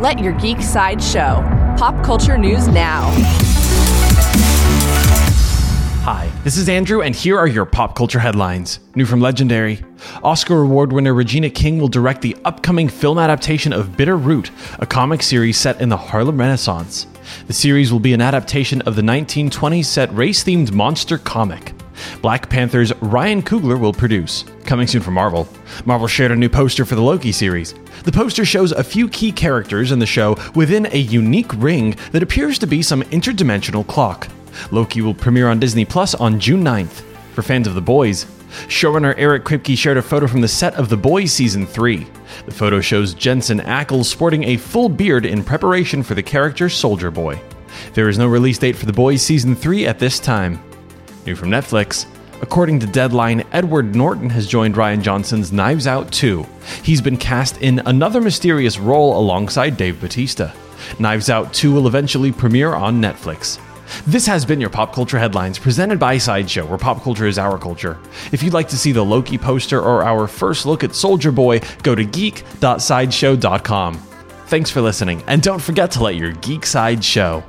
Let your geek side show. Pop culture news now. Hi, this is Andrew, and here are your pop culture headlines. New from Legendary Oscar Award winner Regina King will direct the upcoming film adaptation of Bitter Root, a comic series set in the Harlem Renaissance. The series will be an adaptation of the 1920s set race themed monster comic. Black Panther's Ryan Coogler will produce. Coming soon from Marvel. Marvel shared a new poster for the Loki series. The poster shows a few key characters in the show within a unique ring that appears to be some interdimensional clock. Loki will premiere on Disney Plus on June 9th. For fans of The Boys, showrunner Eric Kripke shared a photo from the set of The Boys Season 3. The photo shows Jensen Ackles sporting a full beard in preparation for the character Soldier Boy. There is no release date for The Boys Season 3 at this time. New from Netflix. According to Deadline, Edward Norton has joined Rian Johnson's Knives Out 2. He's been cast in another mysterious role alongside Dave Bautista. Knives Out 2 will eventually premiere on Netflix. This has been your Pop Culture Headlines presented by Sideshow, where pop culture is our culture. If you'd like to see the Loki poster or our first look at Soldier Boy, go to geek.sideshow.com. Thanks for listening, and don't forget to let your geek side show.